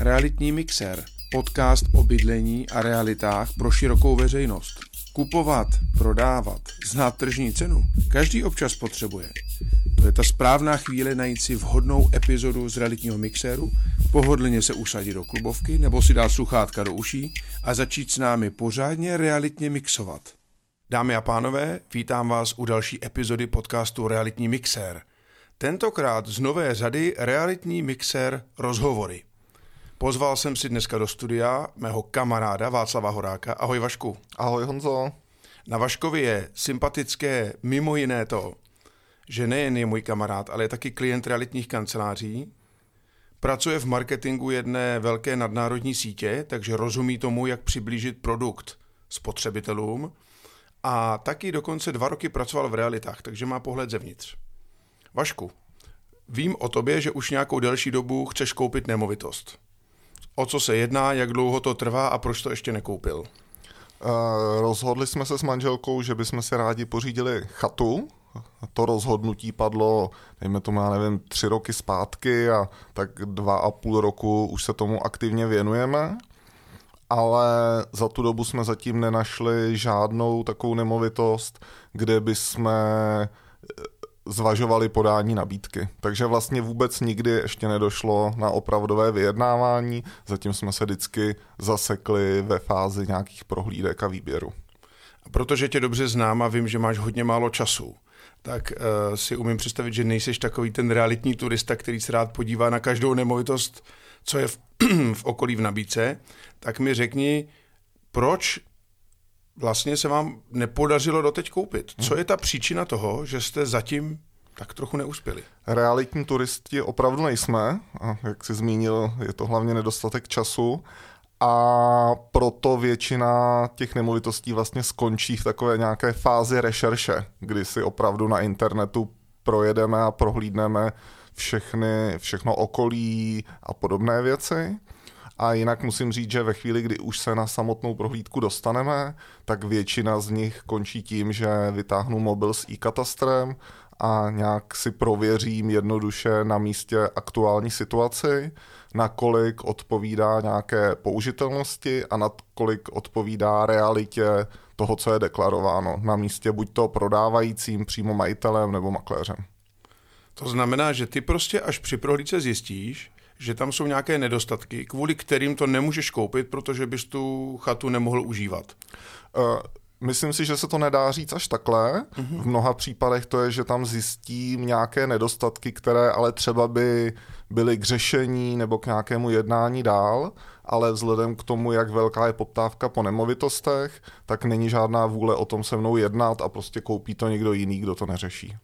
Realitní mixer, podcast o bydlení a realitách pro širokou veřejnost. Kupovat, prodávat, znát tržní cenu, každý občas potřebuje. To je ta správná chvíle najít si vhodnou epizodu z realitního mixéru, pohodlně se usadit do klubovky nebo si dát sluchátka do uší a začít s námi pořádně realitně mixovat. Dámy a pánové, vítám vás u další epizody podcastu Realitní mixér. Tentokrát z nové řady Realitní mixér rozhovory. Pozval jsem si dneska do studia mého kamaráda Václava Horáka. Ahoj Vašku. Ahoj Honzo. Na Vaškovi je sympatické mimo jiné to, že nejen je můj kamarád, ale je taky klient realitních kanceláří. Pracuje v marketingu jedné velké nadnárodní sítě, takže rozumí tomu, jak přiblížit produkt spotřebitelům. A taky dokonce dva roky pracoval v realitách, takže má pohled zevnitř. Vašku, vím o tobě, že už nějakou delší dobu chceš koupit nemovitost. O co se jedná, jak dlouho to trvá a proč to ještě nekoupil? Uh, rozhodli jsme se s manželkou, že bychom si rádi pořídili chatu. To rozhodnutí padlo, dejme tomu, já nevím, tři roky zpátky a tak dva a půl roku už se tomu aktivně věnujeme. Ale za tu dobu jsme zatím nenašli žádnou takovou nemovitost, kde bychom zvažovali podání nabídky. Takže vlastně vůbec nikdy ještě nedošlo na opravdové vyjednávání, zatím jsme se vždycky zasekli ve fázi nějakých prohlídek a výběru. A protože tě dobře znám a vím, že máš hodně málo času, tak uh, si umím představit, že nejseš takový ten realitní turista, který se rád podívá na každou nemovitost, co je v, v okolí v nabídce, tak mi řekni, proč vlastně se vám nepodařilo doteď koupit. Co je ta příčina toho, že jste zatím tak trochu neuspěli? Realitní turisti opravdu nejsme. A jak jsi zmínil, je to hlavně nedostatek času. A proto většina těch nemovitostí vlastně skončí v takové nějaké fázi rešerše, kdy si opravdu na internetu projedeme a prohlídneme všechny, všechno okolí a podobné věci. A jinak musím říct, že ve chvíli, kdy už se na samotnou prohlídku dostaneme, tak většina z nich končí tím, že vytáhnu mobil s e-katastrem a nějak si prověřím jednoduše na místě aktuální situaci, nakolik odpovídá nějaké použitelnosti a nakolik odpovídá realitě toho, co je deklarováno na místě buď to prodávajícím, přímo majitelem nebo makléřem. To znamená, že ty prostě až při prohlídce zjistíš, že tam jsou nějaké nedostatky, kvůli kterým to nemůžeš koupit, protože bys tu chatu nemohl užívat. Uh, Myslím si, že se to nedá říct až takhle. Mm-hmm. V mnoha případech to je, že tam zjistím nějaké nedostatky, které ale třeba by byly k řešení nebo k nějakému jednání dál, ale vzhledem k tomu, jak velká je poptávka po nemovitostech, tak není žádná vůle o tom se mnou jednat a prostě koupí to někdo jiný, kdo to neřeší.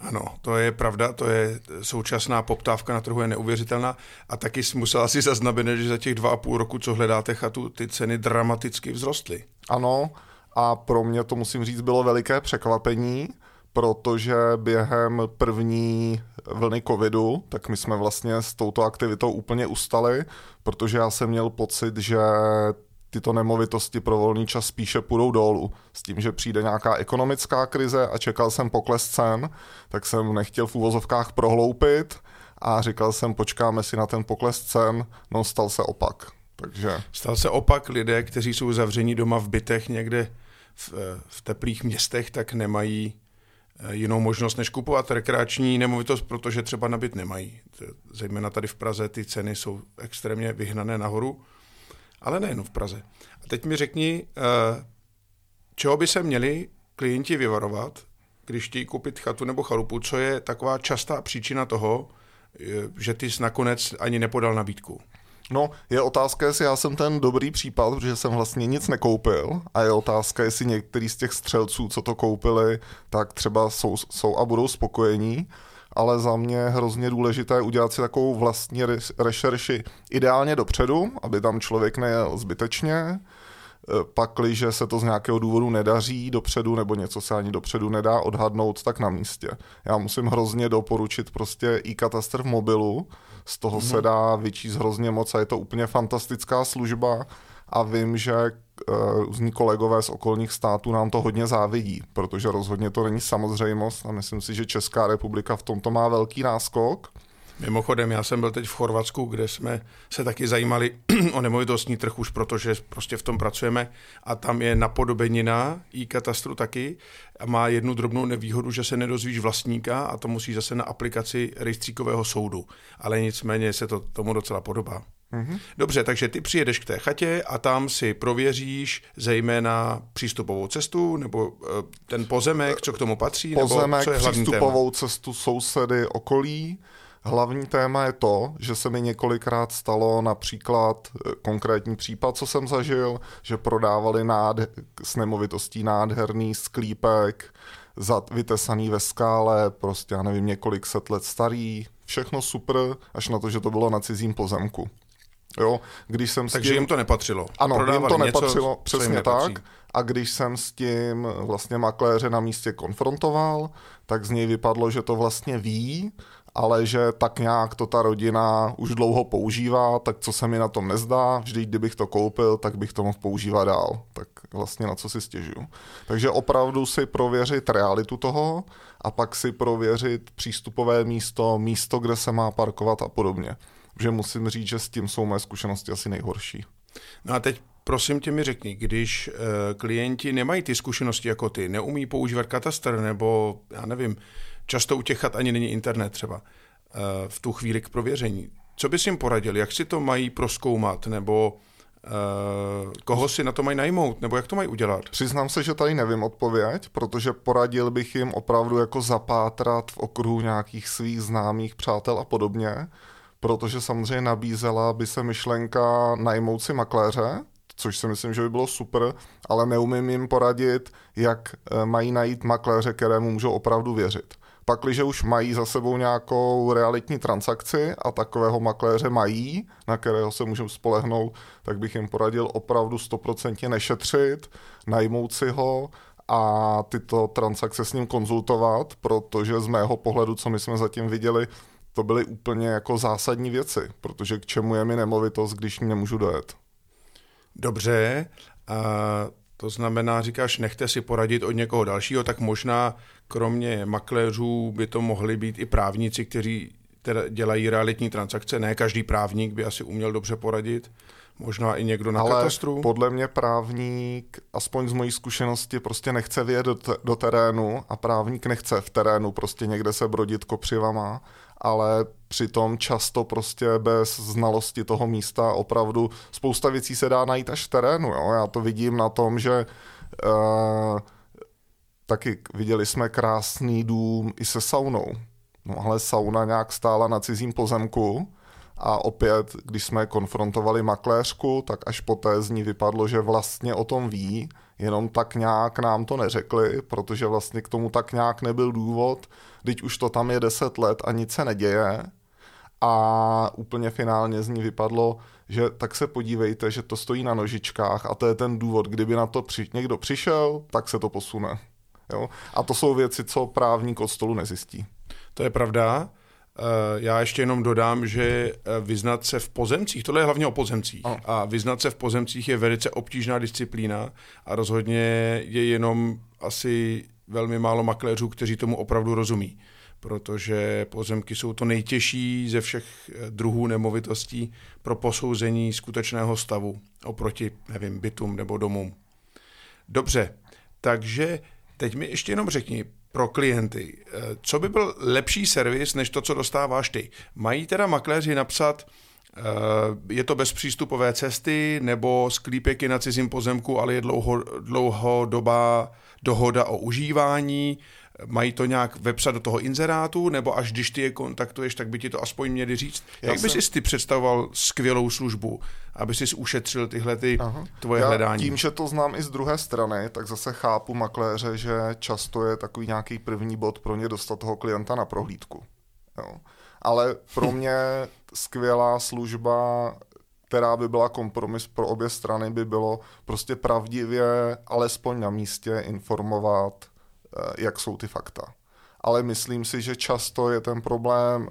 Ano, to je pravda, to je současná poptávka na trhu je neuvěřitelná a taky musela si zaznamenat, že za těch dva a půl roku, co hledáte chatu, ty ceny dramaticky vzrostly. Ano, a pro mě to musím říct bylo veliké překvapení, protože během první vlny covidu, tak my jsme vlastně s touto aktivitou úplně ustali, protože já jsem měl pocit, že tyto nemovitosti pro volný čas spíše půjdou dolů. S tím, že přijde nějaká ekonomická krize a čekal jsem pokles cen, tak jsem nechtěl v úvozovkách prohloupit a říkal jsem, počkáme si na ten pokles cen, no stal se opak. Takže... Stal se opak lidé, kteří jsou zavření doma v bytech někde v, v teplých městech, tak nemají eh, jinou možnost, než kupovat rekreační nemovitost, protože třeba na byt nemají. Zejména tady v Praze ty ceny jsou extrémně vyhnané nahoru, ale nejen v Praze. A teď mi řekni, eh, čeho by se měli klienti vyvarovat, když chtějí koupit chatu nebo chalupu, co je taková častá příčina toho, eh, že ty jsi nakonec ani nepodal nabídku. No, je otázka, jestli já jsem ten dobrý případ, protože jsem vlastně nic nekoupil a je otázka, jestli některý z těch střelců, co to koupili, tak třeba jsou, jsou a budou spokojení ale za mě hrozně důležité udělat si takovou vlastní rešerši ideálně dopředu, aby tam člověk nejel zbytečně, e, pakliže se to z nějakého důvodu nedaří dopředu nebo něco se ani dopředu nedá odhadnout, tak na místě. Já musím hrozně doporučit prostě e-katastr v mobilu, z toho mm-hmm. se dá vyčíst hrozně moc a je to úplně fantastická služba a vím, že různí kolegové z okolních států nám to hodně závidí, protože rozhodně to není samozřejmost a myslím si, že Česká republika v tomto má velký náskok. Mimochodem, já jsem byl teď v Chorvatsku, kde jsme se taky zajímali o nemovitostní trh už protože prostě v tom pracujeme a tam je napodobenina i katastru taky a má jednu drobnou nevýhodu, že se nedozvíš vlastníka a to musí zase na aplikaci rejstříkového soudu. Ale nicméně se to tomu docela podobá. Mm-hmm. Dobře, takže ty přijedeš k té chatě a tam si prověříš zejména přístupovou cestu nebo eh, ten pozemek, co k tomu patří? Pozemek, nebo co je přístupovou téma? cestu, sousedy, okolí. Hlavní téma je to, že se mi několikrát stalo například eh, konkrétní případ, co jsem zažil, že prodávali nád- s nemovitostí nádherný sklípek, vytesaný ve skále, prostě já nevím, několik set let starý, všechno super, až na to, že to bylo na cizím pozemku. Jo, když jsem Takže tím... jim to nepatřilo. Ano, Prodávali jim to nepatřilo, něco, přesně tak. A když jsem s tím vlastně makléře na místě konfrontoval, tak z něj vypadlo, že to vlastně ví, ale že tak nějak to ta rodina už dlouho používá, tak co se mi na tom nezdá, vždyť kdybych to koupil, tak bych to mohl používat dál. Tak vlastně na co si stěžuju. Takže opravdu si prověřit realitu toho a pak si prověřit přístupové místo, místo, kde se má parkovat a podobně že musím říct, že s tím jsou moje zkušenosti asi nejhorší. No a teď prosím tě mi řekni, když uh, klienti nemají ty zkušenosti jako ty, neumí používat katastr nebo, já nevím, často u těch chat ani není internet třeba uh, v tu chvíli k prověření. Co bys jim poradil? Jak si to mají proskoumat? Nebo Uh, koho si na to mají najmout, nebo jak to mají udělat? Přiznám se, že tady nevím odpověď, protože poradil bych jim opravdu jako zapátrat v okruhu nějakých svých známých přátel a podobně, protože samozřejmě nabízela by se myšlenka najmout si makléře, což si myslím, že by bylo super, ale neumím jim poradit, jak eh, mají najít makléře, kterému můžou opravdu věřit. Pakliže už mají za sebou nějakou realitní transakci a takového makléře mají, na kterého se můžou spolehnout, tak bych jim poradil opravdu stoprocentně nešetřit, najmout si ho a tyto transakce s ním konzultovat, protože z mého pohledu, co my jsme zatím viděli, to byly úplně jako zásadní věci, protože k čemu je mi nemovitost, když nemůžu dojet. Dobře, a to znamená, říkáš, nechte si poradit od někoho dalšího, tak možná kromě makléřů by to mohli být i právníci, kteří teda dělají realitní transakce. Ne každý právník by asi uměl dobře poradit. Možná i někdo na Ale katastru? podle mě právník, aspoň z mojí zkušenosti, prostě nechce vyjet do, do terénu a právník nechce v terénu prostě někde se brodit kopřivama ale přitom často prostě bez znalosti toho místa opravdu spousta věcí se dá najít až v terénu. Jo? Já to vidím na tom, že uh, taky viděli jsme krásný dům i se saunou. No ale sauna nějak stála na cizím pozemku a opět, když jsme konfrontovali makléřku, tak až poté z ní vypadlo, že vlastně o tom ví, jenom tak nějak nám to neřekli, protože vlastně k tomu tak nějak nebyl důvod, teď už to tam je 10 let a nic se neděje. A úplně finálně z ní vypadlo, že tak se podívejte, že to stojí na nožičkách a to je ten důvod, kdyby na to při, někdo přišel, tak se to posune. Jo? A to jsou věci, co právník od stolu nezjistí. To je pravda. Eh, já ještě jenom dodám, že eh, vyznat se v pozemcích, tohle je hlavně o pozemcích, a vyznat se v pozemcích je velice obtížná disciplína a rozhodně je jenom asi velmi málo makléřů, kteří tomu opravdu rozumí, protože pozemky jsou to nejtěžší ze všech eh, druhů nemovitostí pro posouzení skutečného stavu oproti, nevím, bytům nebo domům. Dobře, takže teď mi ještě jenom řekni, pro klienty. Eh, co by byl lepší servis, než to, co dostáváš ty? Mají teda makléři napsat, je to bezpřístupové cesty, nebo sklípek je na cizím pozemku, ale je dlouho, dlouhodobá dohoda o užívání, mají to nějak vepsat do toho inzerátu, nebo až když ty je kontaktuješ, tak by ti to aspoň měli říct. Já Jak jsem... bys si ty představoval skvělou službu, aby si ušetřil tyhle ty Aha. tvoje Já hledání? Tím, že to znám i z druhé strany, tak zase chápu makléře, že často je takový nějaký první bod pro ně dostat toho klienta na prohlídku. Jo. Ale pro mě skvělá služba která by byla kompromis pro obě strany, by bylo prostě pravdivě, alespoň na místě informovat, eh, jak jsou ty fakta. Ale myslím si, že často je ten problém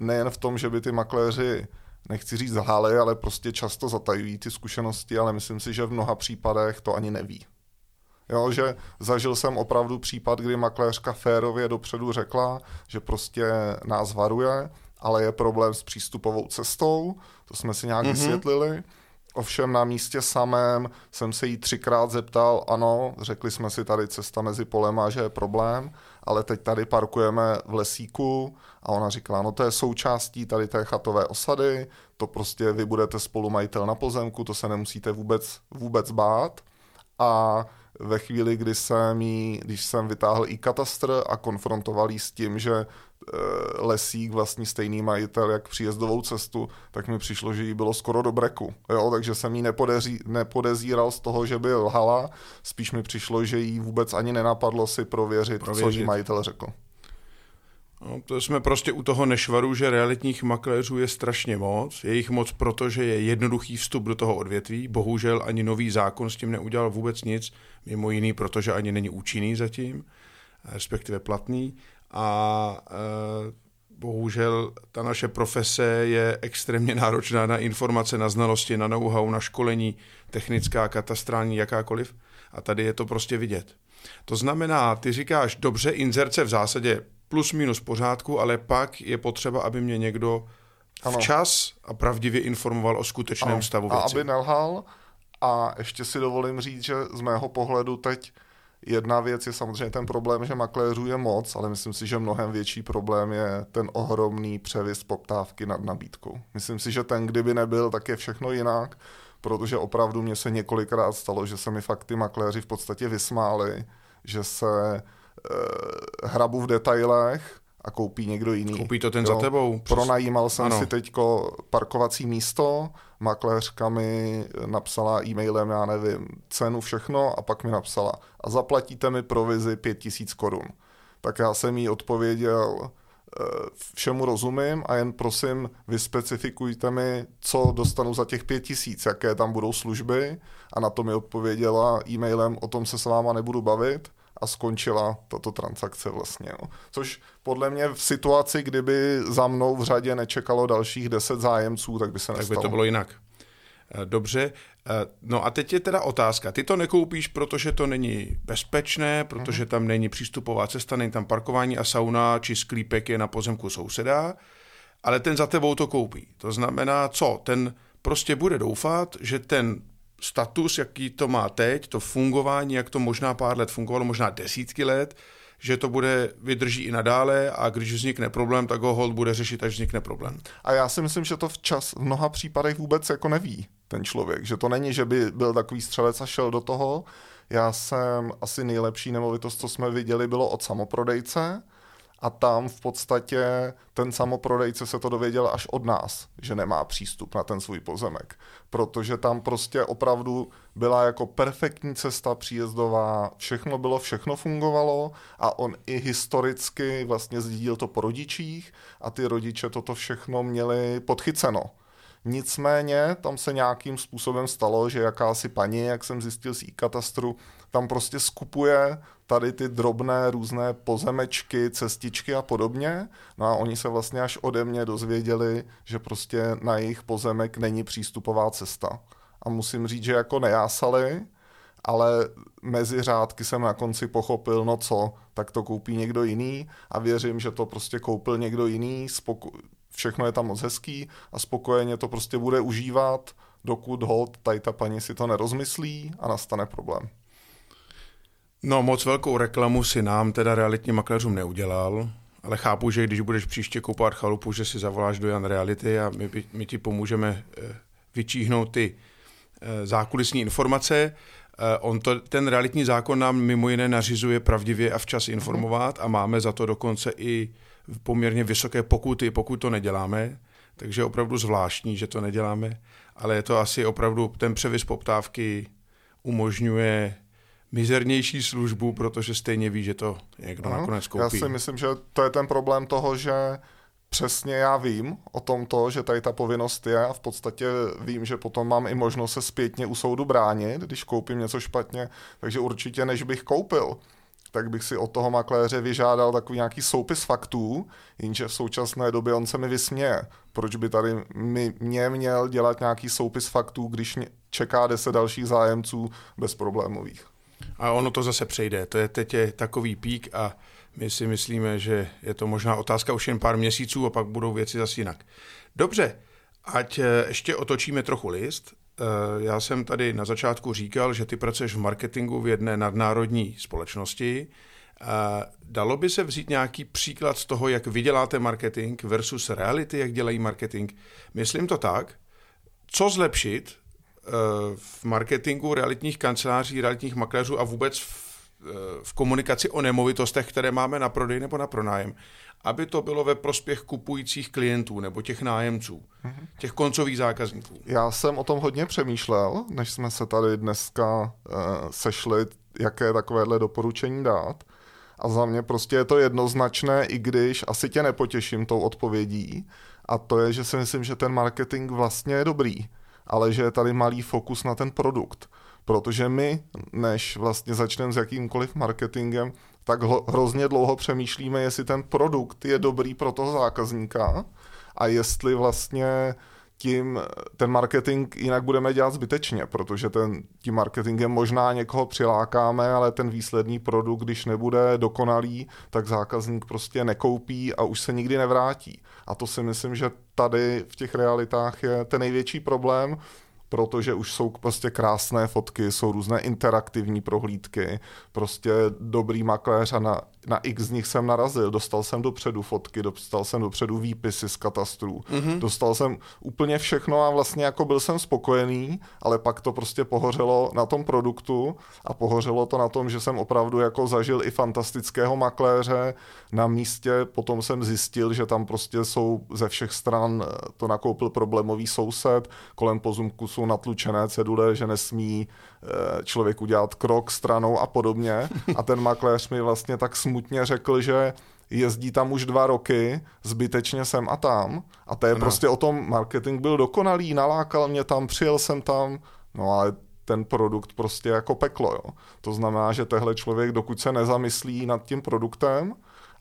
nejen v tom, že by ty makléři, nechci říct zháli, ale prostě často zatajují ty zkušenosti, ale myslím si, že v mnoha případech to ani neví. Jo, že zažil jsem opravdu případ, kdy makléřka férově dopředu řekla, že prostě nás varuje ale je problém s přístupovou cestou, to jsme si nějak mm-hmm. vysvětlili. Ovšem na místě samém jsem se jí třikrát zeptal, ano, řekli jsme si tady cesta mezi polema, že je problém, ale teď tady parkujeme v lesíku a ona říkala, no to je součástí tady té chatové osady, to prostě vy budete spolumajitel na pozemku, to se nemusíte vůbec, vůbec bát. A ve chvíli, kdy jsem jí, když jsem vytáhl i katastr a konfrontoval jí s tím, že e, lesík vlastní stejný majitel jak příjezdovou cestu, tak mi přišlo, že jí bylo skoro do breku. Jo? Takže jsem jí nepodezí, nepodezíral z toho, že by lhala, spíš mi přišlo, že jí vůbec ani nenapadlo si prověřit, prověřit. co jí majitel řekl. No, to jsme prostě u toho nešvaru, že realitních makléřů je strašně moc. Je jich moc, protože je jednoduchý vstup do toho odvětví. Bohužel ani nový zákon s tím neudělal vůbec nic, mimo jiný, protože ani není účinný zatím, respektive platný. A e, bohužel ta naše profese je extrémně náročná na informace, na znalosti, na know-how, na školení, technická, katastrální, jakákoliv. A tady je to prostě vidět. To znamená, ty říkáš, dobře, inzerce v zásadě plus minus pořádku, ale pak je potřeba, aby mě někdo ano. včas a pravdivě informoval o skutečném ano. stavu věci. A aby nelhal. A ještě si dovolím říct, že z mého pohledu teď jedna věc je samozřejmě ten problém, že makléřů je moc, ale myslím si, že mnohem větší problém je ten ohromný převis poptávky nad nabídkou. Myslím si, že ten, kdyby nebyl, tak je všechno jinak, protože opravdu mě se několikrát stalo, že se mi fakt ty makléři v podstatě vysmáli, že se hrabu v detailech a koupí někdo jiný. Koupí to ten jo. za tebou. Pronajímal jsem ano. si teďko parkovací místo, makléřka mi napsala e-mailem, já nevím, cenu, všechno a pak mi napsala a zaplatíte mi provizi 5000 korun. Tak já jsem jí odpověděl, eh, všemu rozumím a jen prosím vyspecifikujte mi, co dostanu za těch pět tisíc, jaké tam budou služby a na to mi odpověděla e-mailem, o tom se s váma nebudu bavit a skončila tato transakce vlastně. No. Což podle mě v situaci, kdyby za mnou v řadě nečekalo dalších deset zájemců, tak by se nestalo. Tak by to bylo jinak. Eh, dobře, eh, no a teď je teda otázka. Ty to nekoupíš, protože to není bezpečné, protože tam není přístupová cesta, není tam parkování a sauna či sklípek je na pozemku souseda, ale ten za tebou to koupí. To znamená co? Ten prostě bude doufat, že ten status, jaký to má teď, to fungování, jak to možná pár let fungovalo, možná desítky let, že to bude vydrží i nadále a když vznikne problém, tak ho hold bude řešit, až vznikne problém. A já si myslím, že to včas v mnoha případech vůbec jako neví ten člověk, že to není, že by byl takový střelec a šel do toho. Já jsem asi nejlepší nemovitost, co jsme viděli, bylo od samoprodejce, a tam v podstatě ten samoprodejce se to dověděl až od nás, že nemá přístup na ten svůj pozemek, protože tam prostě opravdu byla jako perfektní cesta příjezdová, všechno bylo, všechno fungovalo a on i historicky vlastně sdílel to po rodičích a ty rodiče toto všechno měli podchyceno. Nicméně tam se nějakým způsobem stalo, že jakási paní, jak jsem zjistil z e-katastru, tam prostě skupuje tady ty drobné různé pozemečky, cestičky a podobně. No a oni se vlastně až ode mě dozvěděli, že prostě na jejich pozemek není přístupová cesta. A musím říct, že jako nejásali, ale mezi řádky jsem na konci pochopil, no co, tak to koupí někdo jiný a věřím, že to prostě koupil někdo jiný, spoko- všechno je tam moc hezký a spokojeně to prostě bude užívat, dokud hold tady ta paní si to nerozmyslí a nastane problém. No moc velkou reklamu si nám, teda realitním makléřům, neudělal, ale chápu, že když budeš příště kupovat chalupu, že si zavoláš do Jan Reality a my, my ti pomůžeme eh, vyčíhnout ty eh, zákulisní informace. Eh, on to, ten realitní zákon nám mimo jiné nařizuje pravdivě a včas informovat a máme za to dokonce i poměrně vysoké pokuty, pokud to neděláme. Takže je opravdu zvláštní, že to neděláme, ale je to asi opravdu ten převis poptávky umožňuje mizernější službu, protože stejně ví, že to někdo ano, nakonec koupí. Já si myslím, že to je ten problém toho, že přesně já vím o tom to, že tady ta povinnost je a v podstatě vím, že potom mám i možnost se zpětně u soudu bránit, když koupím něco špatně, takže určitě než bych koupil, tak bych si od toho makléře vyžádal takový nějaký soupis faktů, jenže v současné době on se mi vysměje. Proč by tady mi, mě měl dělat nějaký soupis faktů, když čeká deset dalších zájemců bezproblémových? A ono to zase přejde. To je teď je takový pík a My si myslíme, že je to možná otázka už jen pár měsíců a pak budou věci zase jinak. Dobře, ať eh, ještě otočíme trochu list. Eh, já jsem tady na začátku říkal, že ty pracuješ v marketingu v jedné nadnárodní společnosti. Dalo by se vzít nějaký příklad z toho, jak vyděláte marketing versus reality, jak dělají marketing? Myslím to tak, co zlepšit eh, v marketingu realitních kanceláří, realitních makléřů a vůbec v, eh, v komunikaci o nemovitostech, které máme na prodej nebo na pronájem, aby to bylo ve prospěch kupujících klientů nebo těch nájemců, mhm. těch koncových zákazníků. Já jsem o tom hodně přemýšlel, než jsme se tady dneska uh, sešli, jaké takovéhle doporučení dát. A za mě prostě je to jednoznačné, i když asi tě nepotěším tou odpovědí. A to je, že si myslím, že ten marketing vlastně je dobrý, ale že je tady malý fokus na ten produkt. Protože my, než vlastně začneme s jakýmkoliv marketingem, tak hrozně dlouho přemýšlíme, jestli ten produkt je dobrý pro toho zákazníka a jestli vlastně tím ten marketing jinak budeme dělat zbytečně, protože ten, tím marketingem možná někoho přilákáme, ale ten výsledný produkt, když nebude dokonalý, tak zákazník prostě nekoupí a už se nikdy nevrátí. A to si myslím, že tady v těch realitách je ten největší problém, protože už jsou prostě krásné fotky, jsou různé interaktivní prohlídky, prostě dobrý makléř a na na x z nich jsem narazil. Dostal jsem dopředu fotky, dostal jsem dopředu výpisy z katastrů, mm-hmm. dostal jsem úplně všechno a vlastně jako byl jsem spokojený, ale pak to prostě pohořelo na tom produktu a pohořelo to na tom, že jsem opravdu jako zažil i fantastického makléře na místě, potom jsem zjistil, že tam prostě jsou ze všech stran, eh, to nakoupil problémový soused, kolem pozumku jsou natlučené cedule, že nesmí člověk udělat krok stranou a podobně a ten makléř mi vlastně tak smutně řekl, že jezdí tam už dva roky, zbytečně sem a tam. A to je ano. prostě o tom, marketing byl dokonalý, nalákal mě tam, přijel jsem tam, no ale ten produkt prostě jako peklo. Jo. To znamená, že tehle člověk, dokud se nezamyslí nad tím produktem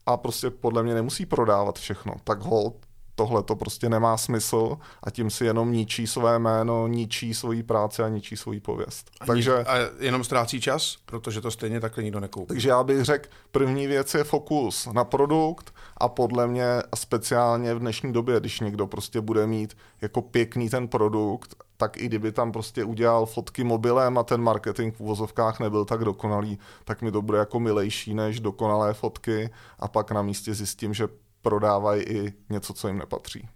a prostě podle mě nemusí prodávat všechno, tak hold tohle to prostě nemá smysl a tím si jenom ničí své jméno, ničí svoji práci a ničí svoji pověst. A takže, a jenom ztrácí čas, protože to stejně takhle nikdo nekoupí. Takže já bych řekl, první věc je fokus na produkt a podle mě speciálně v dnešní době, když někdo prostě bude mít jako pěkný ten produkt, tak i kdyby tam prostě udělal fotky mobilem a ten marketing v uvozovkách nebyl tak dokonalý, tak mi to bude jako milejší než dokonalé fotky a pak na místě zjistím, že prodávají i něco, co jim nepatří.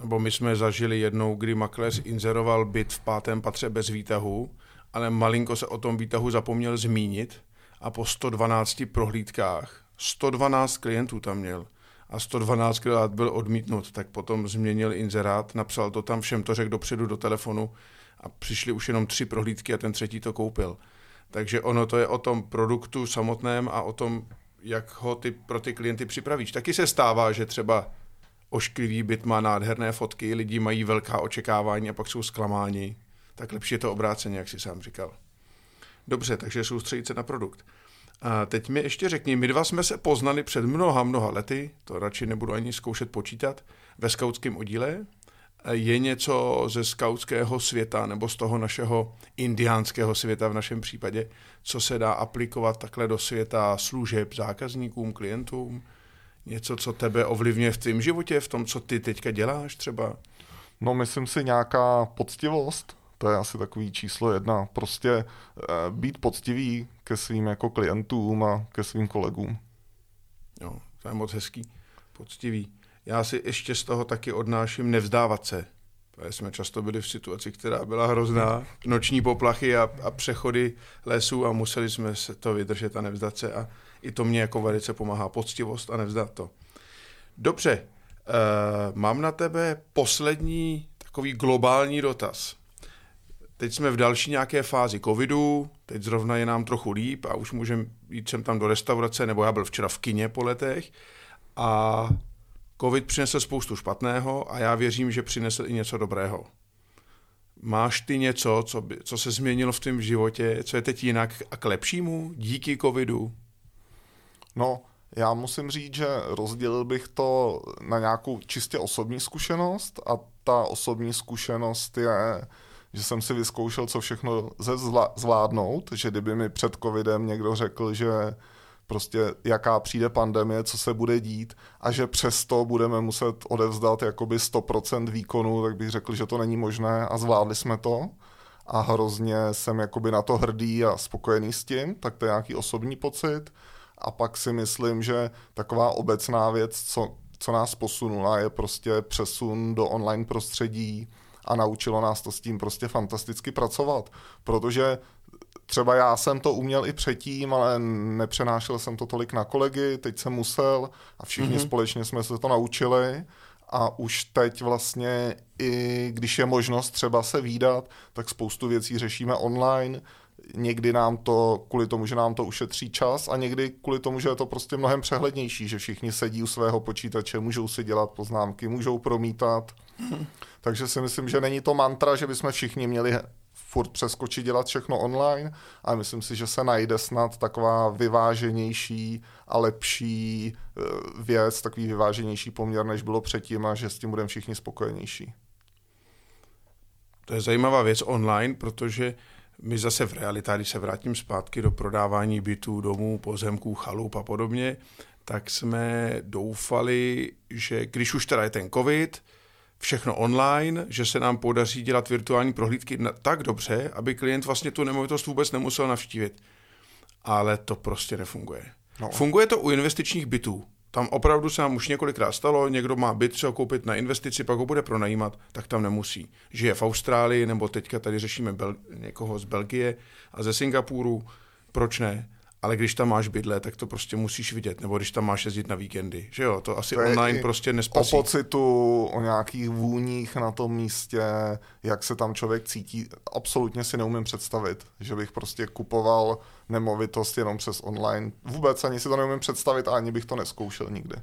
Nebo my jsme zažili jednou, kdy makléř inzeroval byt v pátém patře bez výtahu, ale malinko se o tom výtahu zapomněl zmínit a po 112 prohlídkách, 112 klientů tam měl a 112 krát byl odmítnut, tak potom změnil inzerát, napsal to tam všem, to řekl dopředu do telefonu a přišli už jenom tři prohlídky a ten třetí to koupil. Takže ono to je o tom produktu samotném a o tom, jak ho ty, pro ty klienty připravíš. Taky se stává, že třeba ošklivý byt má nádherné fotky, lidi mají velká očekávání a pak jsou zklamáni. Tak lepší je to obráceně, jak si sám říkal. Dobře, takže soustředit se na produkt. A teď mi ještě řekni, my dva jsme se poznali před mnoha, mnoha lety, to radši nebudu ani zkoušet počítat, ve skautském oddíle je něco ze skautského světa nebo z toho našeho indiánského světa v našem případě, co se dá aplikovat takhle do světa služeb zákazníkům, klientům? Něco, co tebe ovlivňuje v tvém životě, v tom, co ty teďka děláš třeba? No, myslím si nějaká poctivost, to je asi takový číslo jedna. Prostě e, být poctivý ke svým jako klientům a ke svým kolegům. Jo, to je moc hezký. Poctivý já si ještě z toho taky odnáším nevzdávat se. Protože jsme často byli v situaci, která byla hrozná, noční poplachy a, a přechody lesů a museli jsme se to vydržet a nevzdat se a i to mě jako velice pomáhá poctivost a nevzdat to. Dobře, uh, mám na tebe poslední takový globální dotaz. Teď jsme v další nějaké fázi covidu, teď zrovna je nám trochu líp a už můžeme jít sem tam do restaurace, nebo já byl včera v kině po letech a Covid přinesl spoustu špatného a já věřím, že přinesl i něco dobrého. Máš ty něco, co, by, co se změnilo v tom životě, co je teď jinak a k lepšímu díky covidu? No, já musím říct, že rozdělil bych to na nějakou čistě osobní zkušenost a ta osobní zkušenost je, že jsem si vyzkoušel, co všechno ze zvládnout, že kdyby mi před covidem někdo řekl, že prostě jaká přijde pandemie, co se bude dít a že přesto budeme muset odevzdat jakoby 100% výkonu, tak bych řekl, že to není možné a zvládli jsme to a hrozně jsem jakoby na to hrdý a spokojený s tím, tak to je nějaký osobní pocit. A pak si myslím, že taková obecná věc, co, co nás posunula, je prostě přesun do online prostředí a naučilo nás to s tím prostě fantasticky pracovat. Protože třeba já jsem to uměl i předtím, ale nepřenášel jsem to tolik na kolegy, teď jsem musel a všichni mm-hmm. společně jsme se to naučili a už teď vlastně i když je možnost třeba se výdat, tak spoustu věcí řešíme online, někdy nám to, kvůli tomu, že nám to ušetří čas a někdy kvůli tomu, že je to prostě mnohem přehlednější, že všichni sedí u svého počítače, můžou si dělat poznámky, můžou promítat. Hmm. Takže si myslím, že není to mantra, že bychom všichni měli furt přeskočit dělat všechno online a myslím si, že se najde snad taková vyváženější a lepší eh, věc, takový vyváženější poměr, než bylo předtím a že s tím budeme všichni spokojenější. To je zajímavá věc online, protože my zase v realitě, když se vrátím zpátky do prodávání bytů, domů, pozemků, chalup a podobně, tak jsme doufali, že když už teda je ten covid, všechno online, že se nám podaří dělat virtuální prohlídky tak dobře, aby klient vlastně tu nemovitost vůbec nemusel navštívit. Ale to prostě nefunguje. No. Funguje to u investičních bytů. Tam opravdu se nám už několikrát stalo, někdo má byt třeba koupit na investici, pak ho bude pronajímat, tak tam nemusí. Žije v Austrálii, nebo teďka tady řešíme Bel- někoho z Belgie a ze Singapuru, proč ne? Ale když tam máš bydle, tak to prostě musíš vidět, nebo když tam máš jezdit na víkendy, že jo, to asi to online prostě nespasí. O pocitu, o nějakých vůních na tom místě, jak se tam člověk cítí, absolutně si neumím představit, že bych prostě kupoval nemovitost jenom přes online. Vůbec ani si to neumím představit a ani bych to neskoušel nikdy.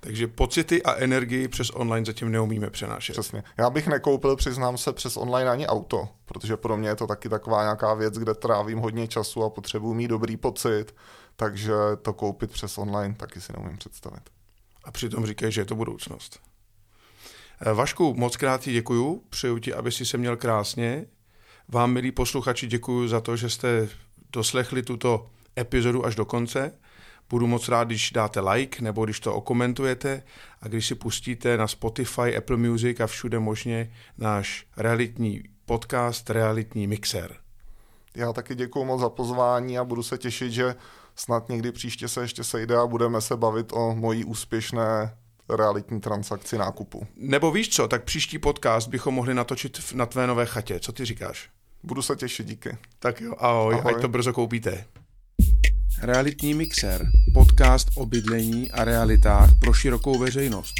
Takže pocity a energii přes online zatím neumíme přenášet. Přesně. Já bych nekoupil, přiznám se, přes online ani auto, protože pro mě je to taky taková nějaká věc, kde trávím hodně času a potřebuji mít dobrý pocit, takže to koupit přes online taky si neumím představit. A přitom říkají, že je to budoucnost. Eh, Vašku, moc krát ti děkuju, přeju ti, aby si se měl krásně. Vám, milí posluchači, děkuji za to, že jste doslechli tuto epizodu až do konce. Budu moc rád, když dáte like nebo když to okomentujete a když si pustíte na Spotify, Apple Music a všude možně náš realitní podcast, realitní mixer. Já taky děkuji moc za pozvání a budu se těšit, že snad někdy příště se ještě sejde a budeme se bavit o mojí úspěšné realitní transakci nákupu. Nebo víš co, tak příští podcast bychom mohli natočit na tvé nové chatě. Co ty říkáš? Budu se těšit, díky. Tak jo, ahoj, ahoj. ať to brzo koupíte. Realitní mixer, podcast o bydlení a realitách pro širokou veřejnost.